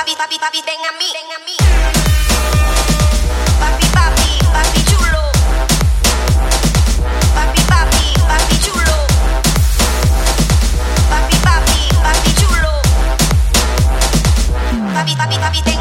papi, papi, papi, ven a mí, ven a mí. Papi, papi, papi chulo. Papi, papi, papi chulo. Papi, papi, papi chulo. Papi, papi, papi, ten